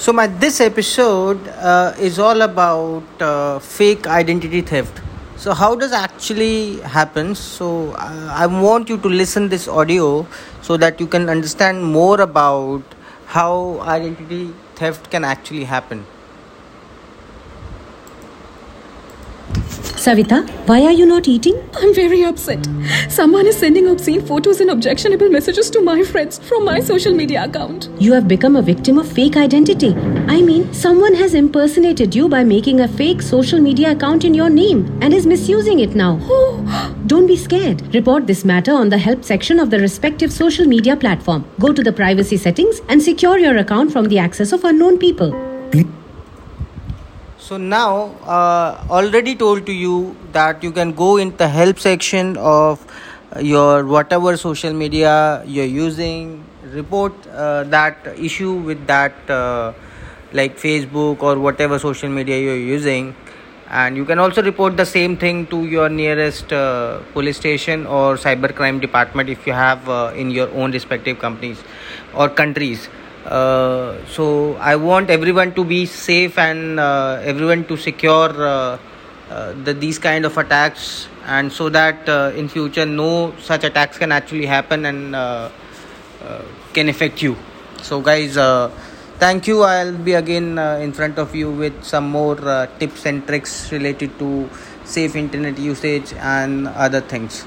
So, my this episode uh, is all about uh, fake identity theft. So, how does actually happen? So, uh, I want you to listen this audio so that you can understand more about how identity theft can actually happen. Savita, why are you not eating? I'm very upset. Someone is sending obscene photos and objectionable messages to my friends from my social media account. You have become a victim of fake identity. I mean, someone has impersonated you by making a fake social media account in your name and is misusing it now. Oh, Don't be scared. Report this matter on the help section of the respective social media platform. Go to the privacy settings and secure your account from the access of unknown people. So now, uh, already told to you that you can go in the help section of your whatever social media you're using, report uh, that issue with that uh, like Facebook or whatever social media you're using, and you can also report the same thing to your nearest uh, police station or cybercrime department if you have uh, in your own respective companies or countries uh, so i want everyone to be safe and uh, everyone to secure uh, uh, the, these kind of attacks and so that uh, in future no such attacks can actually happen and can affect you. So guys thank you. I'll be again in front of you with some more tips and tricks related to safe internet usage and other things